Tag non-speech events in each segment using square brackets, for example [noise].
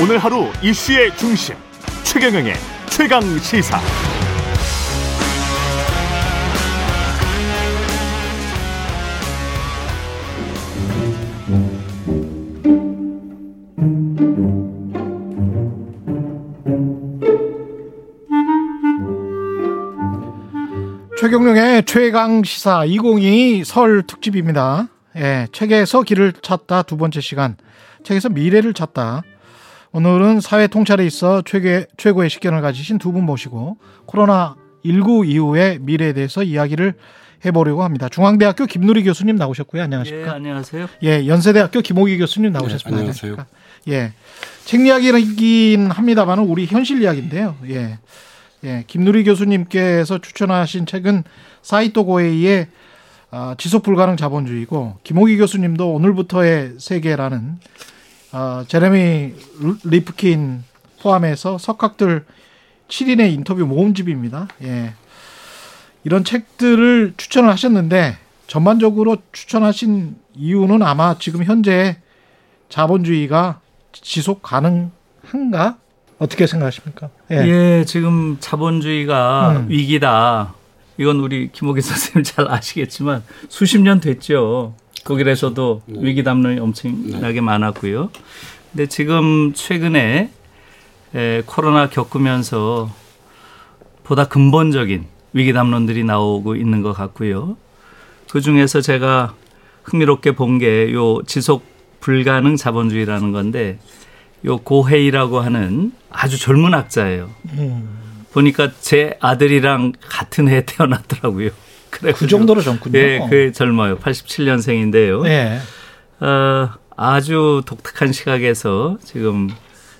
오늘 하루 이슈의 중심 최경영의 최강 시사. 최경룡의 최강 시사 2022 설 특집입니다. 예, 책에서 길을 찾다 두 번째 시간. 책에서 미래를 찾다. 오늘은 사회 통찰에 있어 최고, 최고의 식견을 가지신 두 분 모시고 코로나 19 이후의 미래에 대해서 이야기를 해보려고 합니다. 중앙대학교 김누리 교수님 나오셨고요. 안녕하십니까? 예, 안녕하세요. 예, 연세대학교 김호기 교수님 나오셨습니다. 네, 안녕하세요. 예, 책 이야기긴 합니다만은 우리 현실 이야기인데요. 예, 예, 김누리 교수님께서 추천하신 책은 사이토 고헤이의 아, 지속 불가능 자본주의고 김호기 교수님도 오늘부터의 세계라는 아, 제레미 리프킨 포함해서 석학들 7인의 인터뷰 모음집입니다. 예. 이런 책들을 추천을 하셨는데 전반적으로 추천하신 이유는 아마 지금 현재 자본주의가 지속 가능한가? 어떻게 생각하십니까? 예, 예 지금 자본주의가 음. 위기다. 이건 우리 김호기 선생님 잘 아시겠지만 수십 년 됐죠. 거기에서도 네. 위기 담론이 엄청나게 네. 많았고요. 근데 지금 최근에 에, 코로나 겪으면서 보다 근본적인 위기 담론들이 나오고 있는 것 같고요. 그 중에서 제가 흥미롭게 본 게 요 지속 불가능 자본주의라는 건데 요 고해이라고 하는 아주 젊은 학자예요. 음. 보니까 제 아들이랑 같은 해에 [laughs] 태어났더라고요. 그래 그 정도로 젊군요. 예, 그 젊어요. 87년생인데요. 네. 어, 아주 독특한 시각에서 지금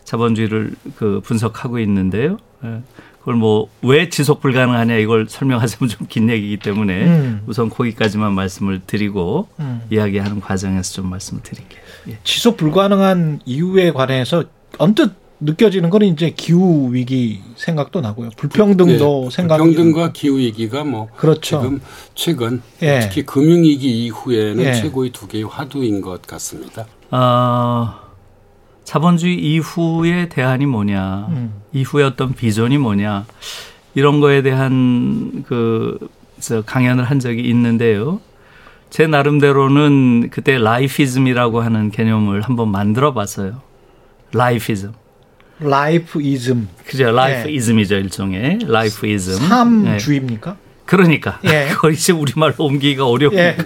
자본주의를 그 분석하고 있는데요. 예. 그걸 뭐 왜 지속 불가능하냐 이걸 설명하자면 좀 긴 얘기이기 때문에 음. 우선 거기까지만 말씀을 드리고 음. 이야기하는 과정에서 좀 말씀을 드릴게요. 예. 지속 불가능한 이유에 관해서 언뜻 느껴지는 거는 이제 기후 위기 생각도 나고요. 불평등도 네, 생각. 불평등과 기후 위기가 뭐 그렇죠. 지금 최근 예. 특히 금융 위기 이후에는 예. 최고의 두 개의 화두인 것 같습니다. 아 자본주의 이후의 대안이 뭐냐, 음. 이후의 어떤 비전이 뭐냐 이런 거에 대한 그 강연을 한 적이 있는데요. 제 나름대로는 그때 lifeism이라고 하는 개념을 한번 만들어 봤어요. lifeism. lifeism. 그죠. lifeism이죠. 네. 일종의. lifeism. 삶주의입니까? 네. 그러니까. 예. [laughs] 그걸 이제 우리말로 옮기기가 어렵고. 예.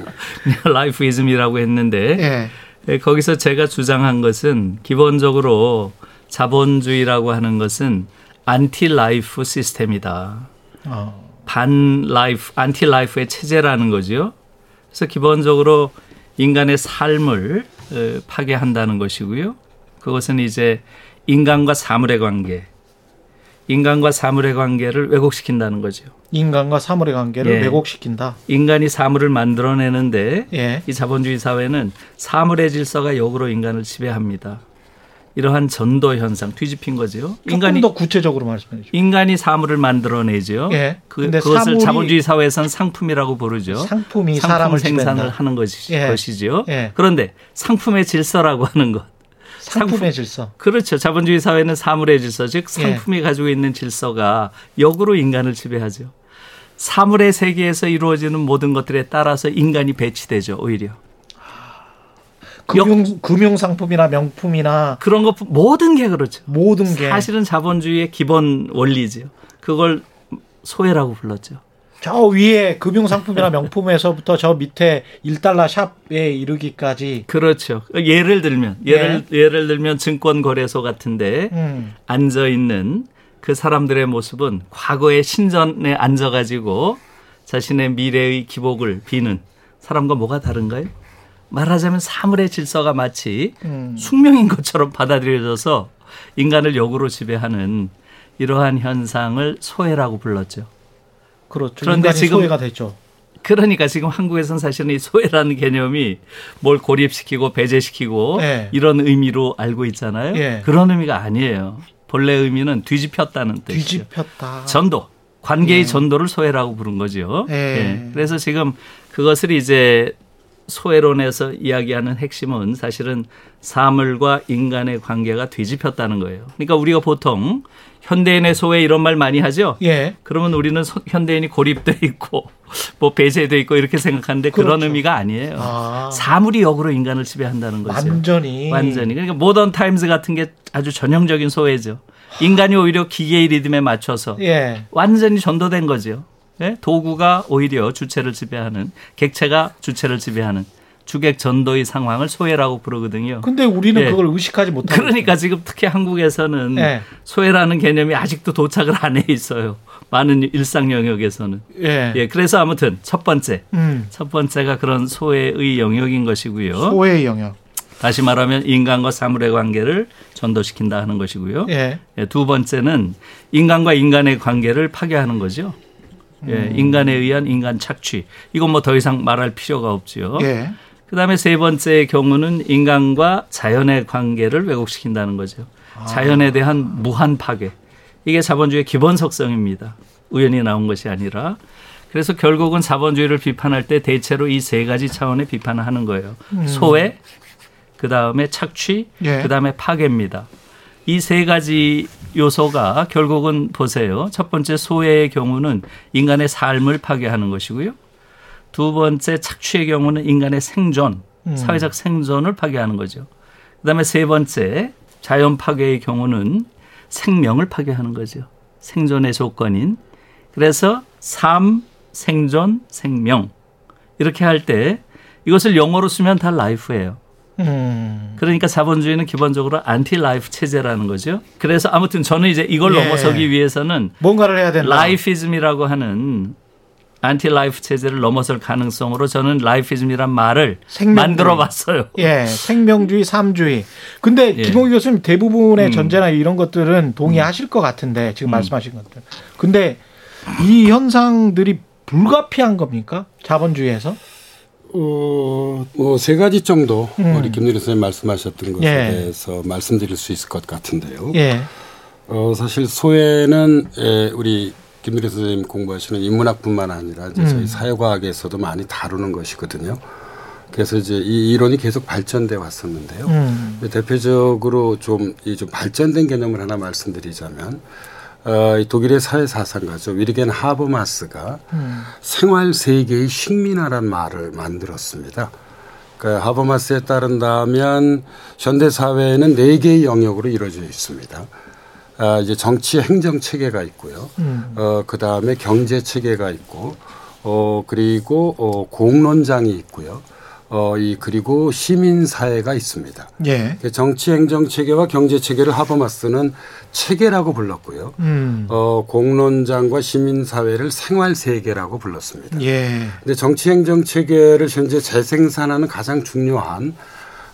lifeism이라고 [laughs] 했는데. 예. 예. 거기서 제가 주장한 것은 기본적으로 자본주의라고 하는 것은 anti life 시스템이다. 어. 반 life, anti life의 체제라는 거죠. 그래서 기본적으로 인간의 삶을 어, 파괴한다는 것이고요. 그것은 이제 인간과 사물의 관계, 인간과 사물의 관계를 왜곡시킨다는 거죠. 인간과 사물의 관계를 예. 왜곡시킨다. 인간이 사물을 만들어내는데 예. 이 자본주의 사회는 사물의 질서가 역으로 인간을 지배합니다. 이러한 전도 현상 뒤집힌 거죠. 인간이 더 구체적으로 말씀해 주죠. 인간이 사물을 만들어내죠. 예. 그, 그것을 자본주의 사회에서는 상품이라고 부르죠. 상품이 상품 사람을 생산을 지배한다. 하는 것이, 예. 것이죠. 예. 그런데 상품의 질서라고 하는 것 상품의 상품, 질서. 그렇죠. 자본주의 사회는 사물의 질서, 즉 예. 상품이 예. 가지고 있는 질서가 역으로 인간을 지배하죠. 사물의 세계에서 이루어지는 모든 것들에 따라서 인간이 배치되죠. 오히려. 금융 금융 상품이나 명품이나 그런 것 모든 게 그렇죠. 모든 게 사실은 자본주의의 기본 원리죠. 그걸 소외라고 불렀죠. 저 위에 금융상품이나 명품에서부터 저 밑에 1달러 샵에 이르기까지. 그렇죠. 예를 들면, 예를, 네. 예를 들면 증권 거래소 같은데 음. 앉아 있는 그 사람들의 모습은 과거의 신전에 앉아 가지고 자신의 미래의 기복을 비는 사람과 뭐가 다른가요? 말하자면 사물의 질서가 마치 음. 숙명인 것처럼 받아들여져서 인간을 역으로 지배하는 이러한 현상을 소외라고 불렀죠. 그렇죠. 그런데 지금 소외가 됐죠. 그러니까 지금 한국에서는 사실은 이 소외라는 개념이 뭘 고립시키고 배제시키고 네. 이런 의미로 알고 있잖아요. 네. 그런 의미가 아니에요. 본래 의미는 뒤집혔다는 뜻이죠. 뒤집혔다. 전도. 관계의 네. 전도를 소외라고 부른 거죠. 네. 그래서 지금 그것을 이제 소외론에서 이야기하는 핵심은 사실은 사물과 인간의 관계가 뒤집혔다는 거예요. 그러니까 우리가 보통 현대인의 소외 이런 말 많이 하죠. 예. 그러면 우리는 소, 현대인이 고립돼 있고 [laughs] 뭐 배제돼 있고 이렇게 생각하는데 그렇죠. 그런 의미가 아니에요. 아. 사물이 역으로 인간을 지배한다는 거죠. 완전히. 완전히. 그러니까 모던 타임즈 같은 게 아주 전형적인 소외죠. 인간이 오히려 기계의 리듬에 맞춰서 예. 완전히 전도된 거죠. 예? 도구가 오히려 주체를 지배하는 객체가 주체를 지배하는 주객 전도의 상황을 소외라고 부르거든요. 근데 우리는 예. 그걸 의식하지 못하고 그러니까 지금 특히 한국에서는 예. 소외라는 개념이 아직도 도착을 안 해 있어요. 많은 일상 영역에서는. 예. 예. 그래서 아무튼 첫 번째. 음. 첫 번째가 그런 소외의 영역인 것이고요. 소외의 영역. 다시 말하면 인간과 사물의 관계를 전도시킨다 하는 것이고요. 예. 예. 두 번째는 인간과 인간의 관계를 파괴하는 거죠. 예, 음. 인간에 의한 인간 착취. 이건 뭐 더 이상 말할 필요가 없지요. 예. 그다음에 세 번째 경우는 인간과 자연의 관계를 왜곡시킨다는 거죠. 아. 자연에 대한 무한 파괴. 이게 자본주의의 기본 속성입니다. 우연히 나온 것이 아니라. 그래서 결국은 자본주의를 비판할 때 대체로 이 세 가지 차원의 비판을 하는 거예요. 음. 소외, 그 다음에 착취, 예. 그 다음에 파괴입니다. 이 세 가지 요소가 결국은 보세요. 첫 번째 소외의 경우는 인간의 삶을 파괴하는 것이고요. 두 번째 착취의 경우는 인간의 생존, 음. 사회적 생존을 파괴하는 거죠. 그다음에 세 번째 자연 파괴의 경우는 생명을 파괴하는 거죠. 생존의 조건인. 그래서 삶, 생존, 생명 이렇게 할 때 이것을 영어로 쓰면 다 라이프예요. 음. 그러니까 자본주의는 기본적으로 anti life 체제라는 거죠. 그래서 아무튼 저는 이제 이걸 예. 넘어서기 위해서는 뭔가를 해야 된다. lifeism이라고 하는 anti life 체제를 넘어설 가능성으로 저는 lifeism이란 말을 생명주의. 만들어 봤어요. 예, 생명주의, 삶주의. 근데 예. 김호기 교수님 대부분의 음. 전제나 이런 것들은 동의하실 음. 것 같은데 지금 음. 말씀하신 것들. 근데 이 현상들이 불가피한 겁니까? 자본주의에서? 어, 뭐세 가지 정도 음. 우리 김대리 선생님 말씀하셨던 것에 예. 대해서 말씀드릴 수 있을 것 같은데요. 예. 어, 사실 소외는 에, 우리 김대리 선생님 공부하시는 인문학뿐만 아니라 이제 음. 저희 사회과학에서도 많이 다루는 것이거든요. 그래서 이제 이 이론이 계속 발전돼 왔었는데요. 음. 대표적으로 좀 이좀 발전된 개념을 하나 말씀드리자면 어, 독일의 사회 사상가죠 위리겐 하버마스가 음. 생활 세계의 식민화란 말을 만들었습니다. 그 하버마스에 따른다면 현대 사회는 네 개의 영역으로 이루어져 있습니다. 아, 이제 정치 행정 체계가 있고요. 음. 어, 그 다음에 경제 체계가 있고, 어, 그리고 어, 공론장이 있고요. 어, 이 그리고 시민 사회가 있습니다. 예. 그 정치 행정 체계와 경제 체계를 하버마스는 체계라고 불렀고요. 음. 어, 공론장과 시민 사회를 생활 세계라고 불렀습니다. 예. 근데 정치 행정 체계를 현재 재생산하는 가장 중요한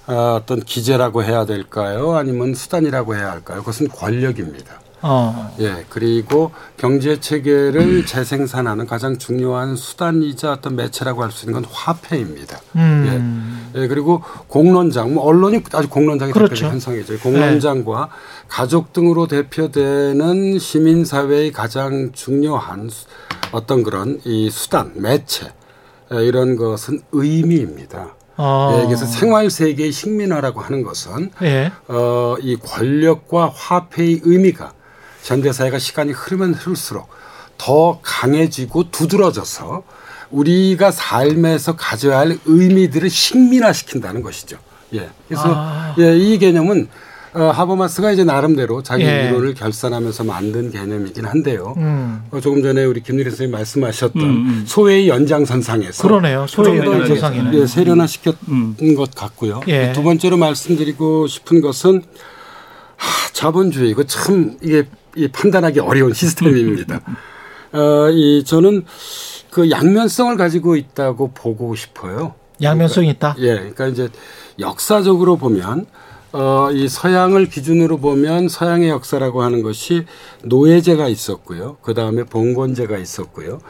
어, 어떤 기제라고 해야 될까요? 아니면 수단이라고 해야 할까요? 그것은 권력입니다. 어. 예, 그리고 경제 체계를 음. 재생산하는 가장 중요한 수단이자 어떤 매체라고 할 수 있는 건 화폐입니다. 음. 예. 예, 그리고 공론장, 뭐 언론이 아주 공론장이 그렇죠. 대표적 현상이죠. 공론장과 네. 가족 등으로 대표되는 시민 사회의 가장 중요한 어떤 그런 이 수단, 매체 예, 이런 것은 의미입니다. 아. 예, 그래서 생활 세계의 식민화라고 하는 것은 예. 어, 이 권력과 화폐의 의미가 현대 사회가 시간이 흐르면 흐를수록 더 강해지고 두드러져서 우리가 삶에서 가져야 할 의미들을 식민화시킨다는 것이죠. 예. 그래서 아. 예, 이 개념은 어, 하버마스가 이제 나름대로 자기 예. 이론을 결산하면서 만든 개념이긴 한데요. 음. 어, 조금 전에 우리 김유리 선생님 말씀하셨던 음, 음. 소외의 연장선상에서 그러네요. 소외의 연장선상에는 예, 세련화시켰던 음. 것 같고요. 예. 두 번째로 말씀드리고 싶은 것은 하, 자본주의 이거 참 이게 이 판단하기 어려운 시스템입니다. 어, 이 저는 그 양면성을 가지고 있다고 보고 싶어요. 양면성이 그러니까, 있다. 예, 그러니까 이제 역사적으로 보면 어, 이 서양을 기준으로 보면 서양의 역사라고 하는 것이 노예제가 있었고요. 그 다음에 봉건제가 있었고요.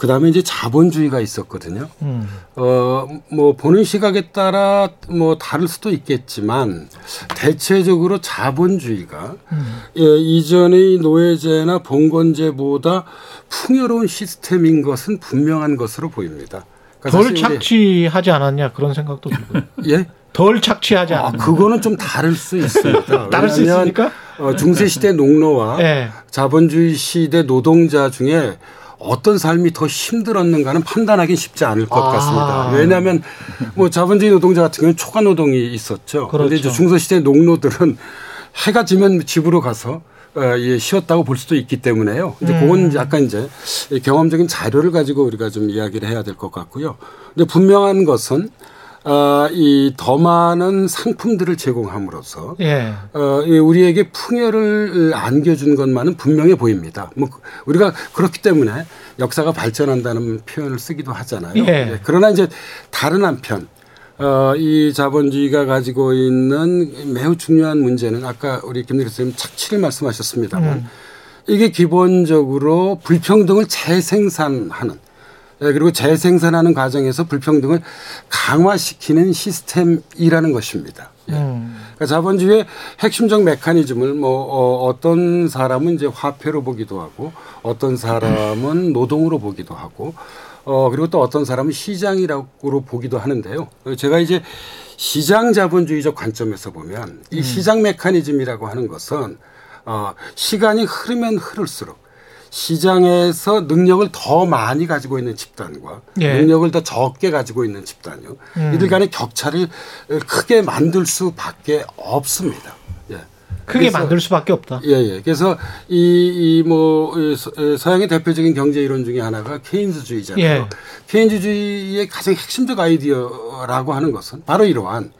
그 다음에 이제 자본주의가 있었거든요. 음. 어, 뭐 보는 시각에 따라 뭐 다를 수도 있겠지만 대체적으로 자본주의가 음. 예, 이전의 노예제나 봉건제보다 풍요로운 시스템인 것은 분명한 것으로 보입니다. 그러니까 덜 착취하지 않았냐 그런 생각도 들고요. 예? 덜 착취하지 않았냐. 아, 그거는 좀 다를 수 있습니다. [laughs] 다를 수 있습니까? 어, 중세 시대 농노와 네. 자본주의 시대 노동자 중에 어떤 삶이 더 힘들었는가는 판단하기 쉽지 않을 것 아. 같습니다. 왜냐하면 뭐 자본주의 노동자 같은 경우는 초과 노동이 있었죠. 그런데 그렇죠. 이제 중소시대 농노들은 해가 지면 집으로 가서 어, 예, 쉬었다고 볼 수도 있기 때문에요. 이제 음. 그건 약간 이제 경험적인 자료를 가지고 우리가 좀 이야기를 해야 될 것 같고요. 근데 분명한 것은 어, 이더 많은 상품들을 제공함으로써 예. 어, 우리에게 풍요를 안겨준 것만은 분명해 보입니다. 뭐 우리가 그렇기 때문에 역사가 발전한다는 표현을 쓰기도 하잖아요. 예. 예. 그러나 이제 다른 한편 어, 이 자본주의가 가지고 있는 매우 중요한 문제는 아까 우리 김대리 선생님 착취를 말씀하셨습니다만 음. 이게 기본적으로 불평등을 재생산하는 예, 그리고 재생산하는 과정에서 불평등을 강화시키는 시스템이라는 것입니다. 예. 음. 그러니까 자본주의의 핵심적 메커니즘을 뭐 어, 어떤 사람은 이제 화폐로 보기도 하고 어떤 사람은 [clears throat] 노동으로 보기도 하고 어 그리고 또 어떤 사람은 시장이라고 보기도 하는데요. 제가 이제 시장 자본주의적 관점에서 보면 이 음. 시장 메커니즘이라고 하는 것은 어 시간이 흐르면 흐를수록 시장에서 능력을 더 많이 가지고 있는 집단과 예. 능력을 더 적게 가지고 있는 집단이요. 음. 이들 간의 격차를 크게 만들 수밖에 없습니다. 예. 크게 만들 수밖에 없다. 예, 예. 그래서 이, 이 뭐, 서양의 대표적인 경제 이론 중에 하나가 케인즈주의잖아요. 예. 케인즈주의의 가장 핵심적 아이디어라고 하는 것은 바로 이러한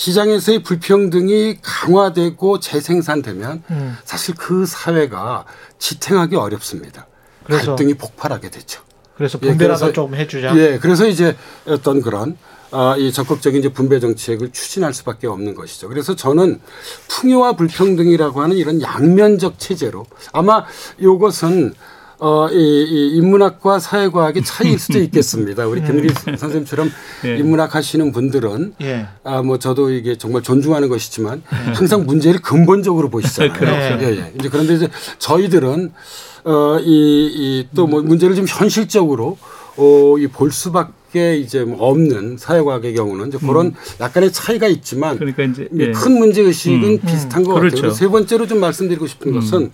시장에서의 불평등이 강화되고 재생산되면 음. 사실 그 사회가 지탱하기 어렵습니다. 그래서 갈등이 폭발하게 되죠. 그래서 분배라도 예, 좀 해주자. 예, 그래서 이제 어떤 그런 아, 이 적극적인 이제 분배 정책을 추진할 수밖에 없는 것이죠. 그래서 저는 풍요와 불평등이라고 하는 이런 양면적 체제로 아마 이것은 어, 이, 이 인문학과 사회과학의 차이일 수도 [laughs] 있겠습니다. 우리 김일희 음. 선생님처럼 예. 인문학 하시는 분들은 예. 아, 뭐 저도 이게 정말 존중하는 것이지만 예. 항상 문제를 근본적으로 보시잖아요. [laughs] 그렇죠. 예, 예. 이제 그런데 이제 저희들은 어, 이, 이 또 뭐 문제를 좀 현실적으로 어, 이 볼 수밖에 이제 뭐 없는 사회과학의 경우는 이제 그런 음. 약간의 차이가 있지만 그러니까 이제 예. 큰 문제 의식은 음. 비슷한 것 그렇죠. 같아요. 세 번째로 좀 말씀드리고 싶은 음. 것은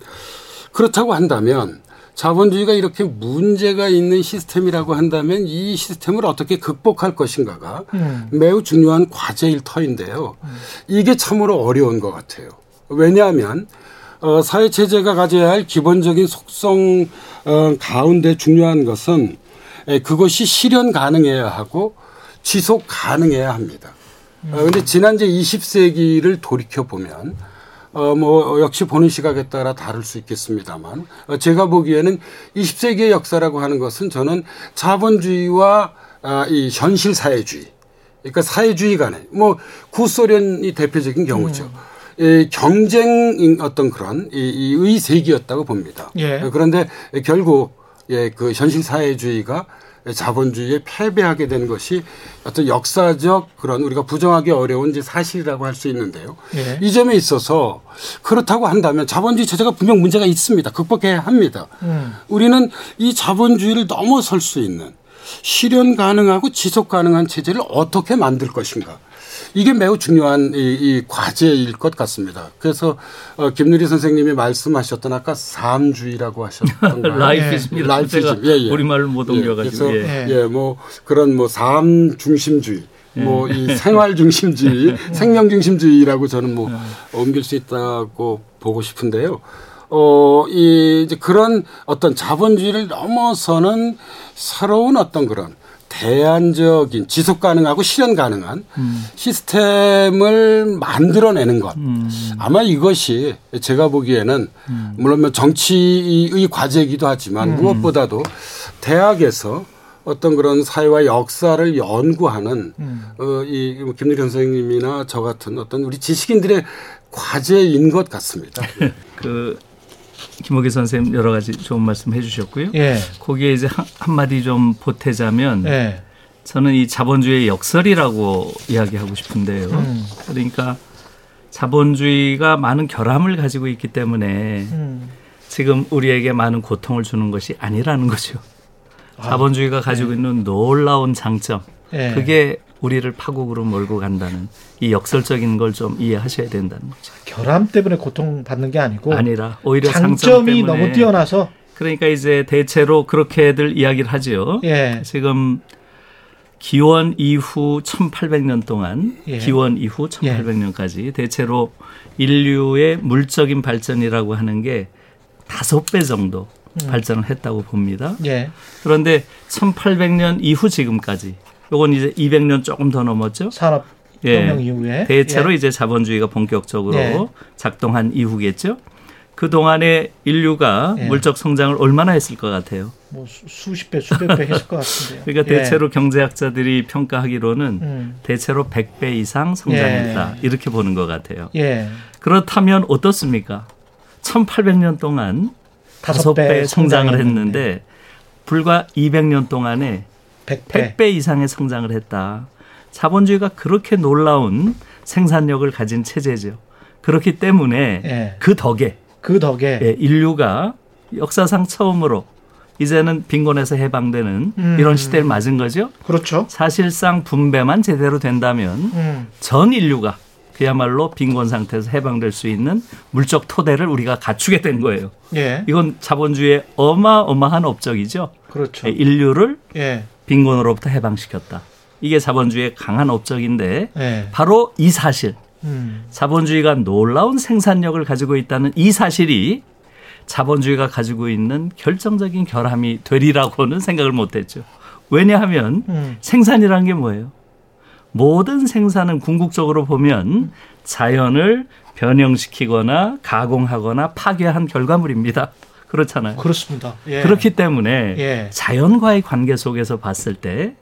그렇다고 한다면 자본주의가 이렇게 문제가 있는 시스템이라고 한다면 이 시스템을 어떻게 극복할 것인가가 음. 매우 중요한 과제일 터인데요. 음. 이게 참으로 어려운 것 같아요. 왜냐하면 어, 사회 체제가 가져야 할 기본적인 속성 어, 가운데 중요한 것은 에, 그것이 실현 가능해야 하고 지속 가능해야 합니다. 그런데 어, 지난 제 20세기를 돌이켜 보면 어, 뭐, 역시 보는 시각에 따라 다를 수 있겠습니다만, 어, 제가 보기에는 20세기의 역사라고 하는 것은 저는 자본주의와 아, 이 현실 사회주의, 그러니까 사회주의 간에, 뭐, 구소련이 대표적인 경우죠. 음. 이 경쟁 어떤 그런 이, 이 의세기였다고 봅니다. 예. 그런데 결국 예, 그 현실 사회주의가 자본주의에 패배하게 된 것이 어떤 역사적 그런 우리가 부정하기 어려운 이제 사실이라고 할 수 있는데요. 예. 이 점에 있어서 그렇다고 한다면 자본주의 체제가 분명 문제가 있습니다. 극복해야 합니다. 음. 우리는 이 자본주의를 넘어설 수 있는 실현 가능하고 지속 가능한 체제를 어떻게 만들 것인가. 이게 매우 중요한 이, 이 과제일 것 같습니다. 그래서 어, 김누리 선생님이 말씀하셨던 아까 삶주의라고 하셨던 [laughs] 거 라이피즘이라 라이피즘. 예, 예. 우리말로 못 옮겨가지고. 예, 그래서 예. 예, 뭐 그런 뭐 삶 중심주의. 뭐 이 [laughs] 생활 중심주의, 생명 중심주의라고 저는 뭐 옮길 수 있다고 보고 싶은데요. 어, 이 이제 그런 어떤 자본주의를 넘어서는 새로운 어떤 그런 대안적인 지속 가능하고 실현 가능한 음. 시스템을 만들어내는 것. 음. 아마 이것이 제가 보기에는 음. 물론 뭐 정치의 과제이기도 하지만 음. 무엇보다도 대학에서 어떤 그런 사회와 역사를 연구하는 음. 어, 이 김일현 선생님이나 저 같은 어떤 우리 지식인들의 과제인 것 같습니다. [laughs] 그 김호기 선생님 여러 가지 좋은 말씀 해주셨고요. 예. 거기에 이제 한, 마디 좀 보태자면 예. 저는 이 자본주의의 역설이라고 이야기하고 싶은데요. 음. 그러니까 자본주의가 많은 결함을 가지고 있기 때문에 음. 지금 우리에게 많은 고통을 주는 것이 아니라는 거죠. 자본주의가 가지고 네. 있는 놀라운 장점. 네. 그게 우리를 파국으로 몰고 간다는 이 역설적인 걸 좀 이해하셔야 된다는 거죠. 결함 때문에 고통받는 게 아니고 아니라 오히려 장점이 너무 뛰어나서 그러니까 이제 대체로 그렇게들 이야기를 하죠. 예. 지금 기원 이후 1800년 동안 예. 기원 이후 1800년까지 예. 대체로 인류의 물적인 발전이라고 하는 게 다섯 배 정도 음. 발전을 했다고 봅니다. 예. 그런데 1800년 이후 지금까지 요건 이제 200년 조금 더 넘었죠. 산업 혁명 예. 이후에 대체로 예. 이제 자본주의가 본격적으로 예. 작동한 이후겠죠. 그 동안에 인류가 예. 물적 성장을 얼마나 했을 것 같아요? 뭐 수십 배, 수백 배 했을 것 같은데요. [laughs] 그러니까 예. 대체로 경제학자들이 평가하기로는 음. 대체로 100배 이상 성장했다 예. 이렇게 보는 것 같아요. 그렇다면 어떻습니까? 1800년 동안 다섯 배 성장을 했는데 불과 200년 동안에 100배. 100배 이상의 성장을 했다. 자본주의가 그렇게 놀라운 생산력을 가진 체제죠. 그렇기 때문에 예. 그 덕에 그 덕에 예, 인류가 역사상 처음으로 이제는 빈곤에서 해방되는 음. 이런 시대를 맞은 거죠. 그렇죠. 사실상 분배만 제대로 된다면 음. 전 인류가 그야말로 빈곤 상태에서 해방될 수 있는 물적 토대를 우리가 갖추게 된 거예요. 예. 이건 자본주의의 어마어마한 업적이죠. 그렇죠. 예, 인류를 예. 빈곤으로부터 해방시켰다. 이게 자본주의의 강한 업적인데 예. 바로 이 사실, 음. 자본주의가 놀라운 생산력을 가지고 있다는 이 사실이 자본주의가 가지고 있는 결정적인 결함이 되리라고는 생각을 못했죠. 왜냐하면 음. 생산이라는 게 뭐예요? 모든 생산은 궁극적으로 보면 자연을 변형시키거나 가공하거나 파괴한 결과물입니다. 그렇잖아요. 그렇습니다. 예. 그렇기 때문에 예. 자연과의 관계 속에서 봤을 때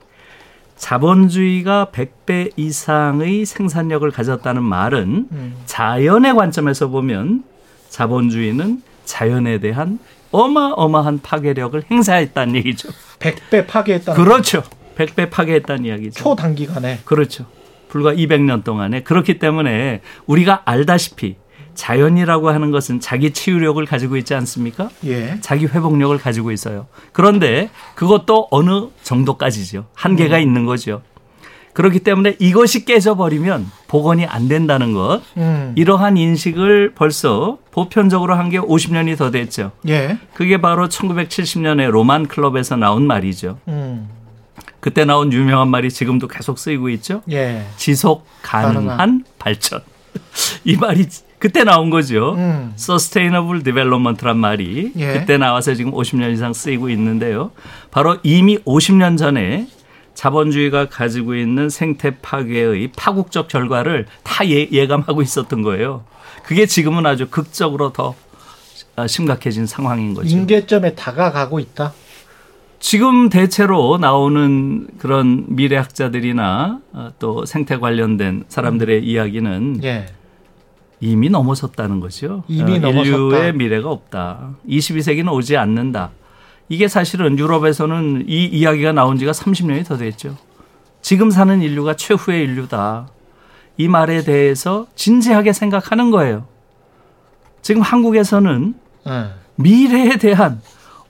자본주의가 100배 이상의 생산력을 가졌다는 말은 음. 자연의 관점에서 보면 자본주의는 자연에 대한 어마어마한 파괴력을 행사했다는 얘기죠. 100배 파괴했다는 그렇죠. 100배 파괴했다는 이야기죠. 초단기간에. 그렇죠. 불과 200년 동안에 그렇기 때문에 우리가 알다시피 자연이라고 하는 것은 자기 치유력을 가지고 있지 않습니까? 예. 자기 회복력을 가지고 있어요. 그런데 그것도 어느 정도까지죠. 한계가 음. 있는 거죠. 그렇기 때문에 이것이 깨져버리면 복원이 안 된다는 것. 음. 이러한 인식을 벌써 보편적으로 한 게 50년이 더 됐죠. 예. 그게 바로 1970년에 로만 클럽에서 나온 말이죠. 음. 그때 나온 유명한 말이 지금도 계속 쓰이고 있죠. 예. 지속 가능한, 가능한. 발전. [laughs] 이 말이 그때 나온 거죠. 음. Sustainable Development란 말이 예. 그때 나와서 지금 50년 이상 쓰이고 있는데요. 바로 이미 50년 전에 자본주의가 가지고 있는 생태 파괴의 파국적 결과를 다 예, 예감하고 있었던 거예요. 그게 지금은 아주 극적으로 더 심각해진 상황인 거죠. 임계점에 다가가고 있다. 지금 대체로 나오는 그런 미래학자들이나 또 생태 관련된 사람들의 음. 이야기는 예. 이미 넘어섰다는 거죠. 이미 어, 인류의 미래가 없다. 22세기는 오지 않는다. 이게 사실은 유럽에서는 이 이야기가 나온 지가 30년이 더 됐죠. 지금 사는 인류가 최후의 인류다. 이 말에 대해서 진지하게 생각하는 거예요. 지금 한국에서는 네. 미래에 대한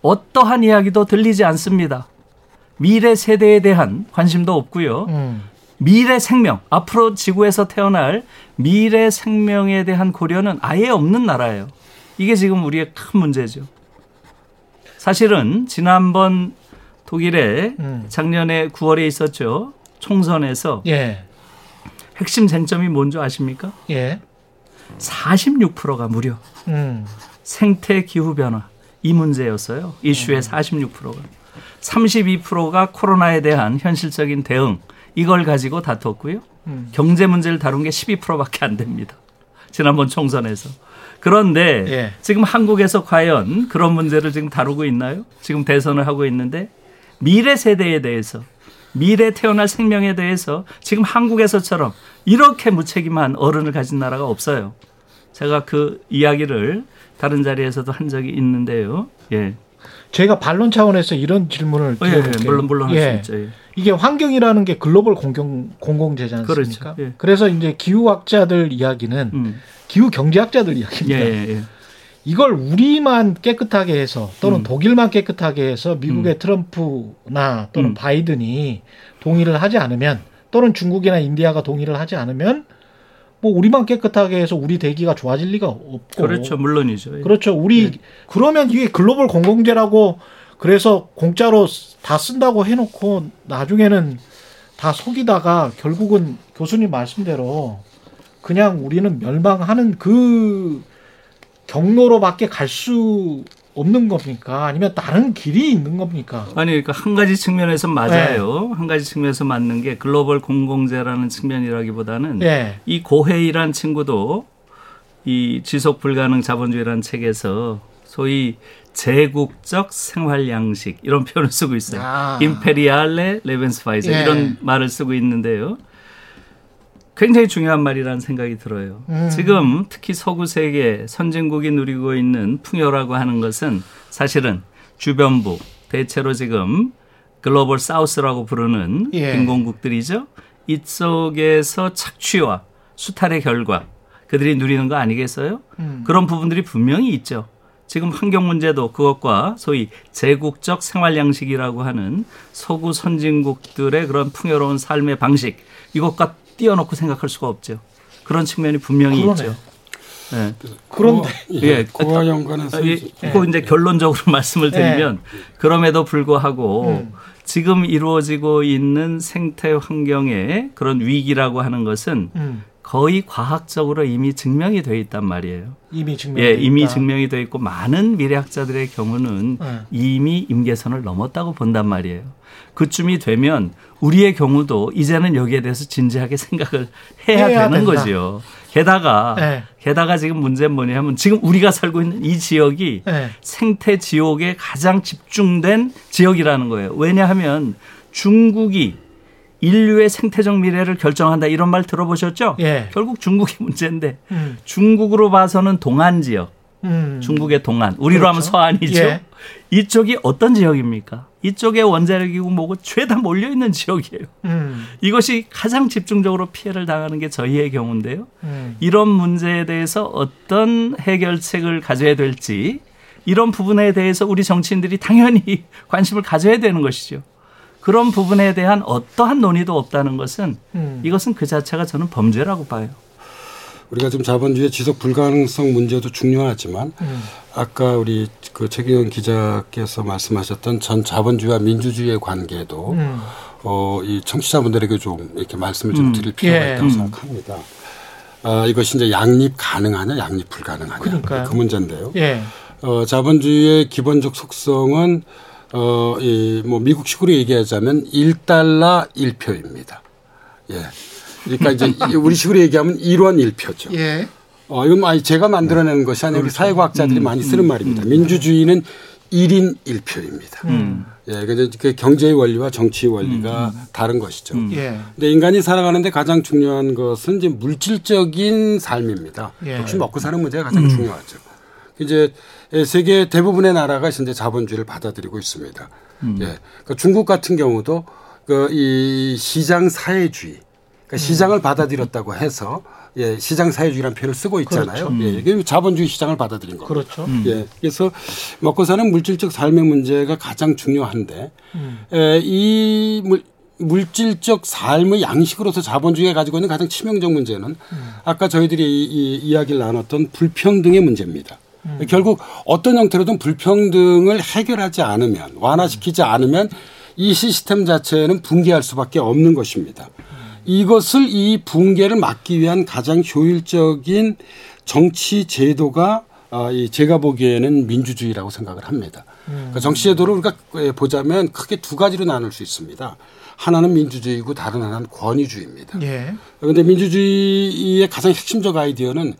어떠한 이야기도 들리지 않습니다. 미래 세대에 대한 관심도 없고요. 음. 미래 생명, 앞으로 지구에서 태어날 미래 생명에 대한 고려는 아예 없는 나라예요. 이게 지금 우리의 큰 문제죠. 사실은 지난번 독일에 음. 작년에 9월에 있었죠. 총선에서 예. 핵심 쟁점이 뭔지 아십니까? 예. 46%가 무려 음. 생태 기후 변화 이 문제였어요. 이슈의 음. 46%가. 32%가 코로나에 대한 현실적인 대응 이걸 가지고 다퉜고요. 음. 경제 문제를 다룬 게 12%밖에 안 됩니다. 지난번 총선에서. 그런데 예. 지금 한국에서 과연 그런 문제를 지금 다루고 있나요? 지금 대선을 하고 있는데 미래 세대에 대해서 미래 태어날 생명에 대해서 지금 한국에서처럼 이렇게 무책임한 어른을 가진 나라가 없어요. 제가 그 이야기를 다른 자리에서도 한 적이 있는데요. 예. 제가 반론 차원에서 이런 질문을 어, 예, 예, 물론 물론 할수 예. 있죠. 예. 이게 환경이라는 게 글로벌 공공 공공재지 않습니까? 그렇죠. 예. 그래서 이제 기후학자들 이야기는 음. 기후 경제학자들 이야기입니다. 예, 예, 예. 이걸 우리만 깨끗하게 해서 또는 음. 독일만 깨끗하게 해서 미국의 음. 트럼프나 또는 음. 바이든이 동의를 하지 않으면 또는 중국이나 인디아가 동의를 하지 않으면 뭐 우리만 깨끗하게 해서 우리 대기가 좋아질 리가 없고 그렇죠 물론이죠 예. 그렇죠 우리 네. 그러면 이게 글로벌 공공재라고 그래서 공짜로 다 쓴다고 해놓고 나중에는 다 속이다가 결국은 교수님 말씀대로 그냥 우리는 멸망하는 그 경로로밖에 갈 수 없는 겁니까? 아니면 다른 길이 있는 겁니까? 아니, 그러니까 한 가지 측면에서 맞아요. 네. 한 가지 측면에서 맞는 게 글로벌 공공재라는 측면이라기보다는 네. 이 고해이란 친구도 이 지속 불가능 자본주의라는 책에서 소위 제국적 생활 양식 이런 표현을 쓰고 있어요. 아. 임페리알레 레벤스파이저 예. 이런 말을 쓰고 있는데요. 굉장히 중요한 말이라는 생각이 들어요. 음. 지금 특히 서구 세계 선진국이 누리고 있는 풍요라고 하는 것은 사실은 주변부 대체로 지금 글로벌 사우스라고 부르는 예. 빈곤국들이죠. 이쪽에서 착취와 수탈의 결과 그들이 누리는 거 아니겠어요? 음. 그런 부분들이 분명히 있죠. 지금 환경 문제도 그것과 소위 제국적 생활 양식이라고 하는 서구 선진국들의 그런 풍요로운 삶의 방식 이것과 띄워놓고 생각할 수가 없죠. 그런 측면이 분명히 그러네. 있죠. 네. 그런데 예, 그와 연관해서 예, 꼭 이제 결론적으로 [laughs] 말씀을 드리면 네. 그럼에도 불구하고 음. 지금 이루어지고 있는 생태 환경의 그런 위기라고 하는 것은 음. 거의 과학적으로 이미 증명이 돼 있단 말이에요. 이미 증명 예, 이미 있다. 증명이 돼 있고 많은 미래학자들의 경우는 네. 이미 임계선을 넘었다고 본단 말이에요. 그쯤이 되면 우리의 경우도 이제는 여기에 대해서 진지하게 [laughs] 생각을 해야, 해야 되는 된다. 거지요. 게다가 네. 게다가 지금 문제는 뭐냐면 지금 우리가 살고 있는 이 지역이 네. 생태 지옥에 가장 집중된 지역이라는 거예요. 왜냐하면 중국이 인류의 생태적 미래를 결정한다 이런 말 들어보셨죠? 예. 결국 중국이 문제인데 음. 중국으로 봐서는 동안 지역, 음. 중국의 동안, 우리로 그렇죠. 하면 서안이죠. 예. 이쪽이 어떤 지역입니까? 이쪽에 원자력이고 뭐고 죄다 몰려 있는 지역이에요. 음. 이것이 가장 집중적으로 피해를 당하는 게 저희의 경우인데요. 음. 이런 문제에 대해서 어떤 해결책을 가져야 될지 이런 부분에 대해서 우리 정치인들이 당연히 [laughs] 관심을 가져야 되는 것이죠. 그런 부분에 대한 어떠한 논의도 없다는 것은 음. 이것은 그 자체가 저는 범죄라고 봐요. 우리가 지금 자본주의 지속 불가능성 문제도 중요하지만 음. 아까 우리 그 최경영 기자께서 말씀하셨던 전 자본주의와 민주주의의 관계도 음. 어, 이 청취자분들에게 좀 이렇게 말씀을 좀 음. 드릴 필요가 예. 있다고 음. 생각합니다. 어, 이것이 이제 양립 가능하냐, 양립 불가능하냐 그러니까요. 그 문제인데요. 예. 어, 자본주의의 기본적 속성은 어, 이, 뭐, 미국식으로 얘기하자면 1달러 1표입니다. 예. 그러니까 이제 [laughs] 우리식으로 얘기하면 1원 1표죠. 예. 어, 이건 아니 제가 만들어내는 것이 아니라 그렇죠. 사회과학자들이 음, 많이 쓰는 음, 말입니다. 음, 민주주의는 1인 1표입니다. 음. 예, 그 경제의 원리와 정치의 원리가 음. 다른 것이죠. 음. 예. 근데 인간이 살아가는데 가장 중요한 것은 이제 물질적인 삶입니다. 예. 역시 먹고 사는 문제가 가장 중요하죠. 이제 세계 대부분의 나라가 이제 자본주의를 받아들이고 있습니다. 음. 예. 그러니까 중국 같은 경우도 그 이 시장 사회주의, 그러니까 음. 시장을 받아들였다고 해서 예, 시장 사회주의라는 표현을 쓰고 있잖아요. 그렇죠. 예, 이게 자본주의 시장을 받아들인 거죠. 그렇죠. 음. 예, 그래서 먹고 사는 물질적 삶의 문제가 가장 중요한데 음. 예, 이 물, 물질적 삶의 양식으로서 자본주의가 가지고 있는 가장 치명적 문제는 음. 아까 저희들이 이, 이 이야기를 나눴던 불평등의 문제입니다. 음. 결국 어떤 형태로든 불평등을 해결하지 않으면 완화시키지 않으면 이 시스템 자체는 붕괴할 수밖에 없는 것입니다. 이것을 이 붕괴를 막기 위한 가장 효율적인 정치 제도가 아, 이 제가 보기에는 민주주의라고 생각을 합니다. 그러니까 정치 제도를 우리가 보자면 크게 두 가지로 나눌 수 있습니다. 하나는 민주주의고 다른 하나는 권위주의입니다. 그런데 예. 민주주의의 가장 핵심적 아이디어는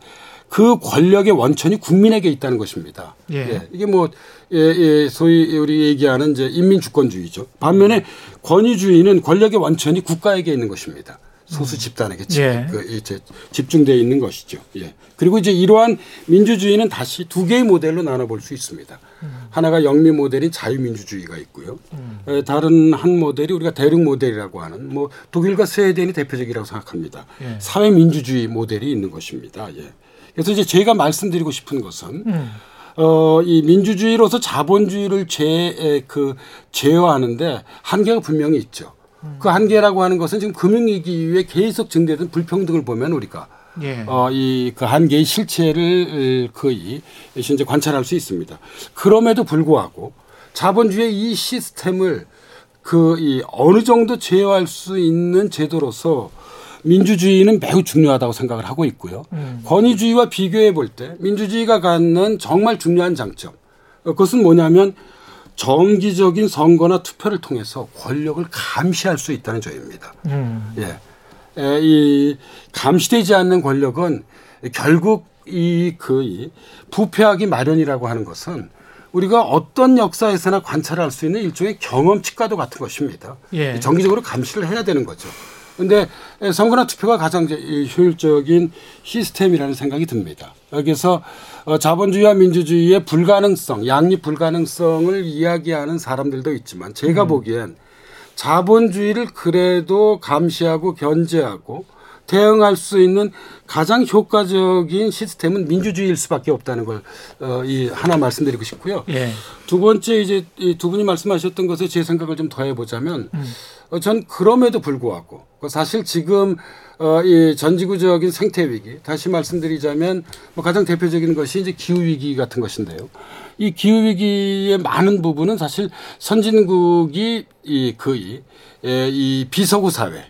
그 권력의 원천이 국민에게 있다는 것입니다. 예. 예. 이게 뭐, 예, 예, 소위 우리 얘기하는 이제 인민주권주의죠. 반면에 권위주의는 권력의 원천이 국가에게 있는 것입니다. 소수 집단에게 예. 그 집중되어 있는 것이죠. 예. 그리고 이제 이러한 민주주의는 다시 두 개의 모델로 나눠볼 수 있습니다. 음. 하나가 영미 모델인 자유민주주의가 있고요. 음. 다른 한 모델이 우리가 대륙 모델이라고 하는 뭐 독일과 스웨덴이 대표적이라고 생각합니다. 예. 사회민주주의 모델이 있는 것입니다. 예. 그래서 이제 제가 말씀드리고 싶은 것은 음. 어, 이 민주주의로서 자본주의를 제, 그, 제어하는데 한계가 분명히 있죠. 음. 그 한계라고 하는 것은 지금 금융위기 이후에 계속 증대된 불평등을 보면 우리가 예. 어, 이 그 한계의 실체를 거의 현재 관찰할 수 있습니다. 그럼에도 불구하고 자본주의 이 시스템을 그 이 어느 정도 제어할 수 있는 제도로서 민주주의는 매우 중요하다고 생각을 하고 있고요. 음. 권위주의와 비교해 볼 때 민주주의가 갖는 정말 중요한 장점. 그것은 뭐냐면 정기적인 선거나 투표를 통해서 권력을 감시할 수 있다는 점입니다. 음. 예. 이 감시되지 않는 권력은 결국 이그 부패하기 마련이라고 하는 것은 우리가 어떤 역사에서나 관찰할 수 있는 일종의 경험치과도 같은 것입니다. 예. 정기적으로 감시를 해야 되는 거죠. 근데 선거나 투표가 가장 효율적인 시스템이라는 생각이 듭니다. 여기서 어, 자본주의와 민주주의의 불가능성, 양립 불가능성을 이야기하는 사람들도 있지만 제가 음. 보기엔 자본주의를 그래도 감시하고 견제하고 대응할 수 있는 가장 효과적인 시스템은 민주주의일 수밖에 없다는 걸, 어, 이, 하나 말씀드리고 싶고요. 예. 두 번째, 이제 이 두 분이 말씀하셨던 것에 제 생각을 좀 더해 보자면, 음. 어, 전 그럼에도 불구하고, 그 사실 지금, 어, 이 전지구적인 생태 위기, 다시 말씀드리자면, 뭐 가장 대표적인 것이 이제 기후 위기 같은 것인데요. 이 기후 위기의 많은 부분은 사실 선진국이 이 거의, 예, 이 비서구 사회,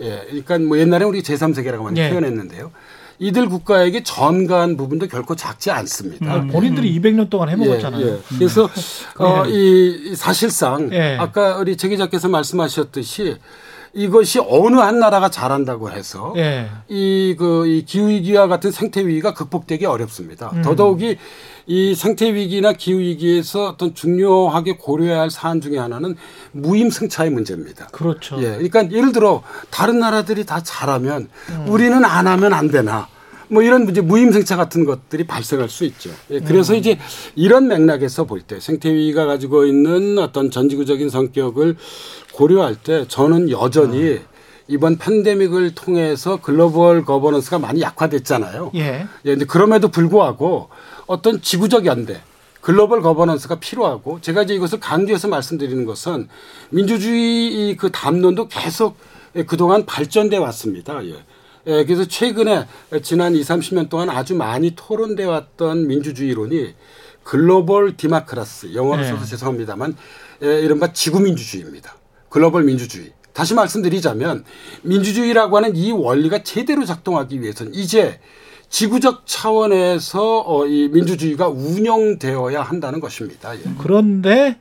예, 그러니까 뭐 옛날에 우리 제3세계라고 많이 예. 표현했는데요. 이들 국가에게 전가한 부분도 결코 작지 않습니다. 음, 본인들이 200년 동안 해먹었잖아요. 예, 예. 그래서 음. 어, 이 사실상 예. 아까 우리 제 기자께서 말씀하셨듯이 이것이 어느 한 나라가 잘한다고 해서 예. 이그 이 기후 위기와 같은 생태 위기가 극복되기 어렵습니다. 음. 더더욱이 이 생태 위기나 기후 위기에서 어떤 중요하게 고려해야 할 사안 중에 하나는 무임승차의 문제입니다. 그렇죠. 예. 그러니까 예를 들어 다른 나라들이 다 잘하면 음. 우리는 안 하면 안 되나. 뭐 이런 문제 무임승차 같은 것들이 발생할 수 있죠. 예, 그래서 음. 이제 이런 맥락에서 볼 때 생태 위기가 가지고 있는 어떤 전지구적인 성격을 고려할 때 저는 여전히 음. 이번 팬데믹을 통해서 글로벌 거버넌스가 많이 약화됐잖아요. 예. 예, 근데 그럼에도 불구하고 어떤 지구적 연대, 글로벌 거버넌스가 필요하고 제가 이제 이것을 강조해서 말씀드리는 것은 민주주의 그 담론도 계속 그동안 발전돼 왔습니다. 예. 예, 그래서 최근에 지난 2, 30년 동안 아주 많이 토론돼 왔던 민주주의론이 글로벌 디마크라스, 영어로 네. 써서 죄송합니다만, 예, 이른바 지구 민주주의입니다. 글로벌 민주주의. 다시 말씀드리자면 민주주의라고 하는 이 원리가 제대로 작동하기 위해서는 이제 지구적 차원에서 어, 이 민주주의가 운영되어야 한다는 것입니다. 예. 그런데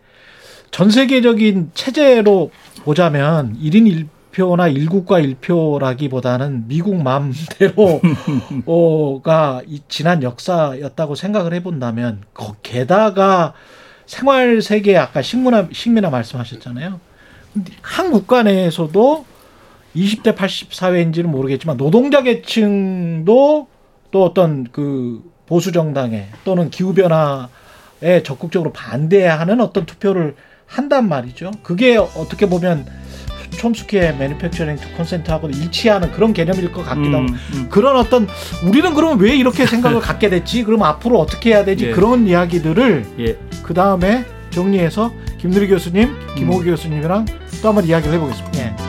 전 세계적인 체제로 보자면 1인 1표나 1국가 1표라기보다는 미국 마음대로가 [laughs] 지난 역사였다고 생각을 해본다면 게다가 생활 세계 아까 식문화 식민화 말씀하셨잖아요. 한 국가 내에서도 20대 80 사회인지는 모르겠지만 노동자 계층도 또 어떤 그 보수 정당에 또는 기후 변화에 적극적으로 반대하는 어떤 투표를 한단 말이죠. 그게 어떻게 보면 촘스키의 Manufacturing to Consent하고 일치하는 그런 개념일 것 같기도 하고 음, 음. 그런 어떤 우리는 그러면 왜 이렇게 생각을 [laughs] 갖게 됐지? 그럼 앞으로 어떻게 해야 되지? 예. 그런 이야기들을 예. 그 다음에 정리해서 김누리 교수님, 김호기 음. 교수님이랑 또 한번 이야기를 해보겠습니다.